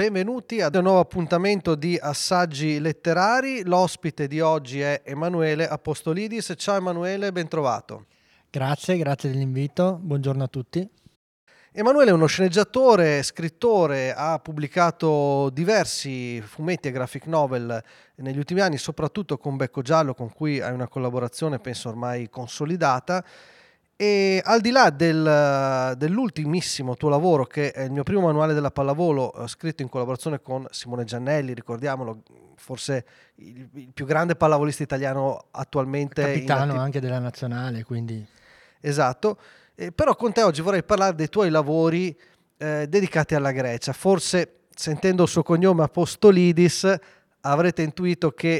Benvenuti ad un nuovo appuntamento di Assaggi Letterari. L'ospite di oggi è Emanuele Apostolidis. Ciao Emanuele, ben trovato. Grazie, grazie dell'invito. Buongiorno a tutti. Emanuele è uno sceneggiatore, scrittore, ha pubblicato diversi fumetti e graphic novel negli ultimi anni, soprattutto con Becco Giallo, con cui hai una collaborazione penso ormai consolidata. E al di là del, dell'ultimissimo tuo lavoro, che è il mio primo manuale della pallavolo, eh, scritto in collaborazione con Simone Giannelli, ricordiamolo, forse il, il più grande pallavolista italiano attualmente. Capitano anche della nazionale, quindi. Esatto, eh, però con te oggi vorrei parlare dei tuoi lavori eh, dedicati alla Grecia. Forse sentendo il suo cognome Apostolidis avrete intuito che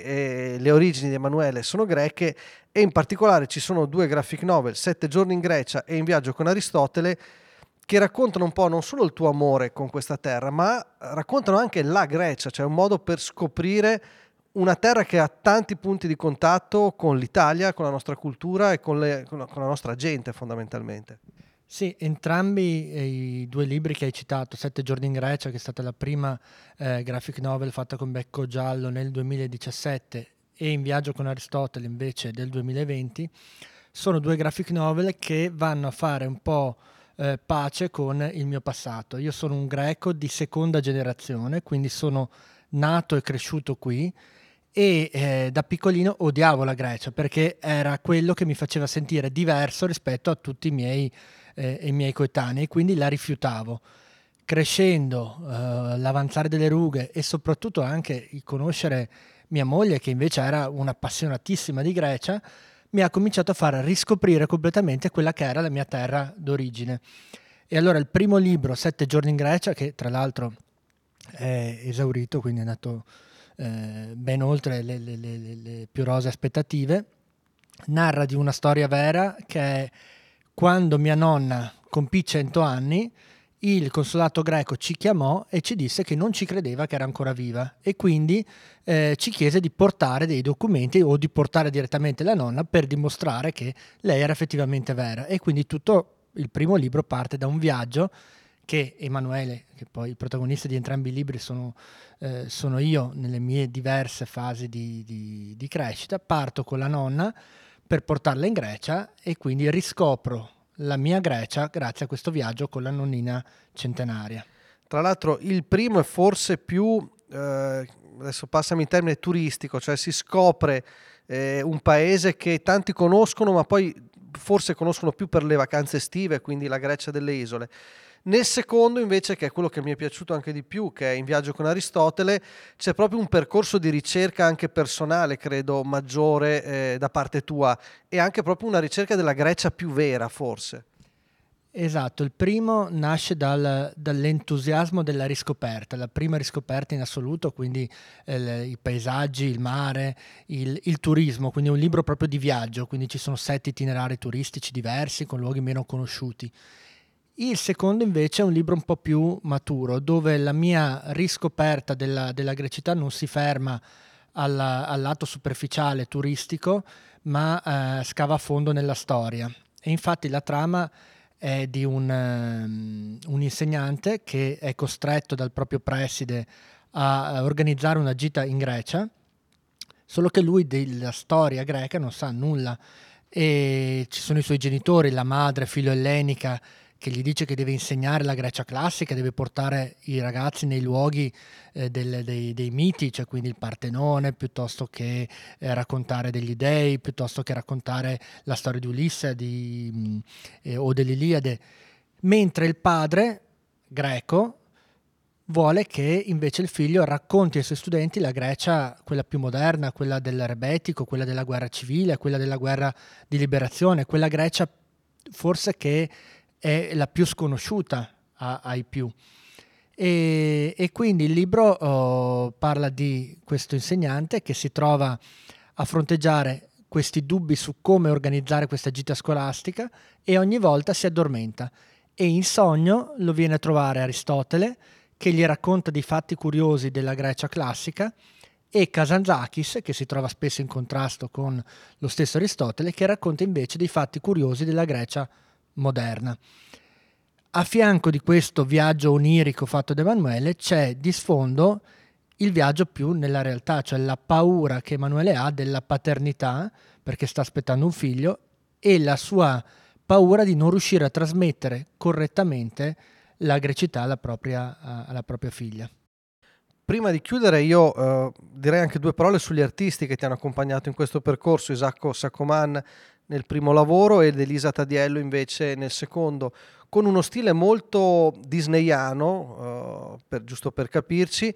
eh, le origini di Emanuele sono greche e in particolare ci sono due graphic novel, Sette giorni in Grecia e In viaggio con Aristotele, che raccontano un po' non solo il tuo amore con questa terra, ma raccontano anche la Grecia, cioè un modo per scoprire una terra che ha tanti punti di contatto con l'Italia, con la nostra cultura e con, le, con la nostra gente fondamentalmente. Sì, entrambi eh, i due libri che hai citato, Sette giorni in Grecia, che è stata la prima eh, graphic novel fatta con Becco Giallo nel 2017, e In viaggio con Aristotele invece del 2020, sono due graphic novel che vanno a fare un po' eh, pace con il mio passato. Io sono un greco di seconda generazione, quindi sono nato e cresciuto qui e eh, da piccolino odiavo la Grecia perché era quello che mi faceva sentire diverso rispetto a tutti i miei eh, i miei coetanei, quindi la rifiutavo. Crescendo, eh, l'avanzare delle rughe e soprattutto anche il conoscere mia moglie, che invece era un'appassionatissima di Grecia, mi ha cominciato a far riscoprire completamente quella che era la mia terra d'origine. E allora il primo libro, Sette giorni in Grecia, che tra l'altro è esaurito, quindi è andato eh, ben oltre le, le, le, le più rose aspettative, narra di una storia vera che è quando mia nonna compì 100 anni, il consolato greco ci chiamò e ci disse che non ci credeva che era ancora viva e quindi eh, ci chiese di portare dei documenti o di portare direttamente la nonna per dimostrare che lei era effettivamente vera. E quindi tutto il primo libro parte da un viaggio che Emanuele, che poi il protagonista di entrambi i libri sono, eh, sono io nelle mie diverse fasi di, di, di crescita, parto con la nonna per portarla in Grecia e quindi riscopro la mia Grecia grazie a questo viaggio con la nonnina centenaria. Tra l'altro il primo è forse più, eh, adesso passami il termine turistico, cioè si scopre eh, un paese che tanti conoscono ma poi forse conoscono più per le vacanze estive, quindi la Grecia delle isole. Nel secondo, invece, che è quello che mi è piaciuto anche di più, che è In viaggio con Aristotele, c'è proprio un percorso di ricerca anche personale, credo, maggiore eh, da parte tua e anche proprio una ricerca della Grecia più vera, forse. Esatto, il primo nasce dal, dall'entusiasmo della riscoperta, la prima riscoperta in assoluto, quindi eh, i paesaggi, il mare, il, il, turismo, quindi un libro proprio di viaggio, quindi ci sono sette itinerari turistici diversi con luoghi meno conosciuti. Il secondo invece è un libro un po' più maturo, dove la mia riscoperta della, della grecità non si ferma alla, al lato superficiale turistico, ma eh, scava a fondo nella storia. E infatti la trama è di un, um, un insegnante che è costretto dal proprio preside a, organizzare una gita in Grecia, solo che lui della storia greca non sa nulla e ci sono i suoi genitori, la madre filoellenica che gli dice che deve insegnare la Grecia classica, deve portare i ragazzi nei luoghi eh, del, dei, dei, miti, cioè quindi il Partenone, piuttosto che eh, raccontare degli dei, piuttosto che raccontare la storia di Ulisse di, mh, eh, o dell'Iliade, mentre il padre greco vuole che invece il figlio racconti ai suoi studenti la Grecia, quella più moderna, quella del rebetico, quella della guerra civile, quella della guerra di liberazione, quella Grecia forse che è la più sconosciuta a, ai più. E, e, quindi il libro oh, parla di questo insegnante che si trova a fronteggiare questi dubbi su come organizzare questa gita scolastica e ogni volta si addormenta e in sogno lo viene a trovare Aristotele che gli racconta dei fatti curiosi della Grecia classica e Kazantzakis che si trova spesso in contrasto con lo stesso Aristotele che racconta invece dei fatti curiosi della Grecia moderna. A fianco di questo viaggio onirico fatto da Emanuele c'è di sfondo il viaggio più nella realtà, cioè la paura che Emanuele ha della paternità perché sta aspettando un figlio e la sua paura di non riuscire a trasmettere correttamente la grecità alla propria, alla propria figlia. Prima di chiudere io eh, direi anche due parole sugli artisti che ti hanno accompagnato in questo percorso, Isacco Saccoman nel primo lavoro ed Elisa Tadiello invece nel secondo, con uno stile molto disneyano, eh, per, giusto per capirci,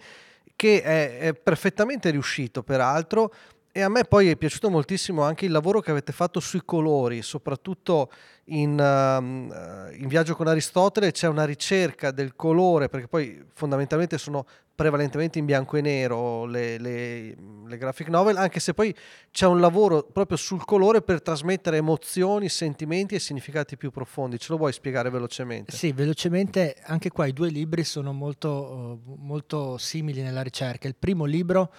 che è, è perfettamente riuscito peraltro e a me poi è piaciuto moltissimo anche il lavoro che avete fatto sui colori, soprattutto in, uh, in, Viaggio con Aristotele c'è una ricerca del colore, perché poi fondamentalmente sono prevalentemente in bianco e nero le, le, le, graphic novel, anche se poi c'è un lavoro proprio sul colore per trasmettere emozioni, sentimenti e significati più profondi. Ce lo vuoi spiegare velocemente? Sì, velocemente, anche qua i due libri sono molto, molto simili nella ricerca. Il primo libro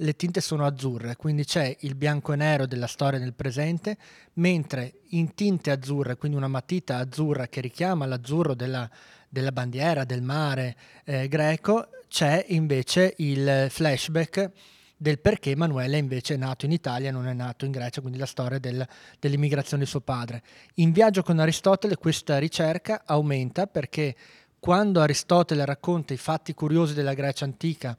le tinte sono azzurre, quindi c'è il bianco e nero della storia nel presente, mentre in tinte azzurre, quindi una matita azzurra che richiama l'azzurro della, della bandiera, del mare eh, greco, c'è invece il flashback del perché Emanuele invece è nato in Italia, non è nato in Grecia, quindi la storia del, dell'immigrazione di suo padre. In viaggio con Aristotele questa ricerca aumenta perché quando Aristotele racconta i fatti curiosi della Grecia antica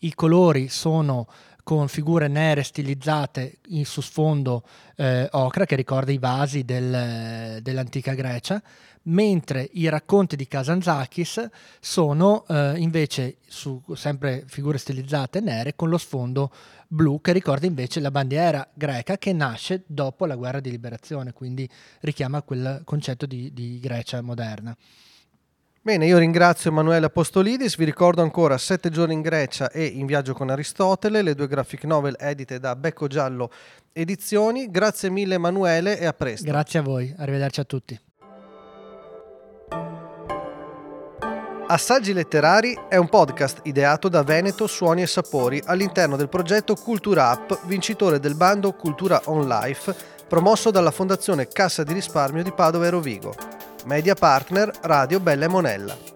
i colori sono con figure nere stilizzate su sfondo eh, ocra che ricorda i vasi del, dell'antica Grecia, mentre i racconti di Kazantzakis sono eh, invece su sempre figure stilizzate nere con lo sfondo blu che ricorda invece la bandiera greca che nasce dopo la guerra di liberazione, quindi richiama quel concetto di, di Grecia moderna. Bene, io ringrazio Emanuele Apostolidis, vi ricordo ancora Sette giorni in Grecia e In viaggio con Aristotele, le due graphic novel edite da Becco Giallo Edizioni. Grazie mille Emanuele e a presto. Grazie a voi, arrivederci a tutti. Assaggi letterari è un podcast ideato da Veneto Suoni e Sapori all'interno del progetto Cultura App, vincitore del bando Cultura On Life, promosso dalla Fondazione Cassa di Risparmio di Padova e Rovigo. Media partner Radio Bella e Monella.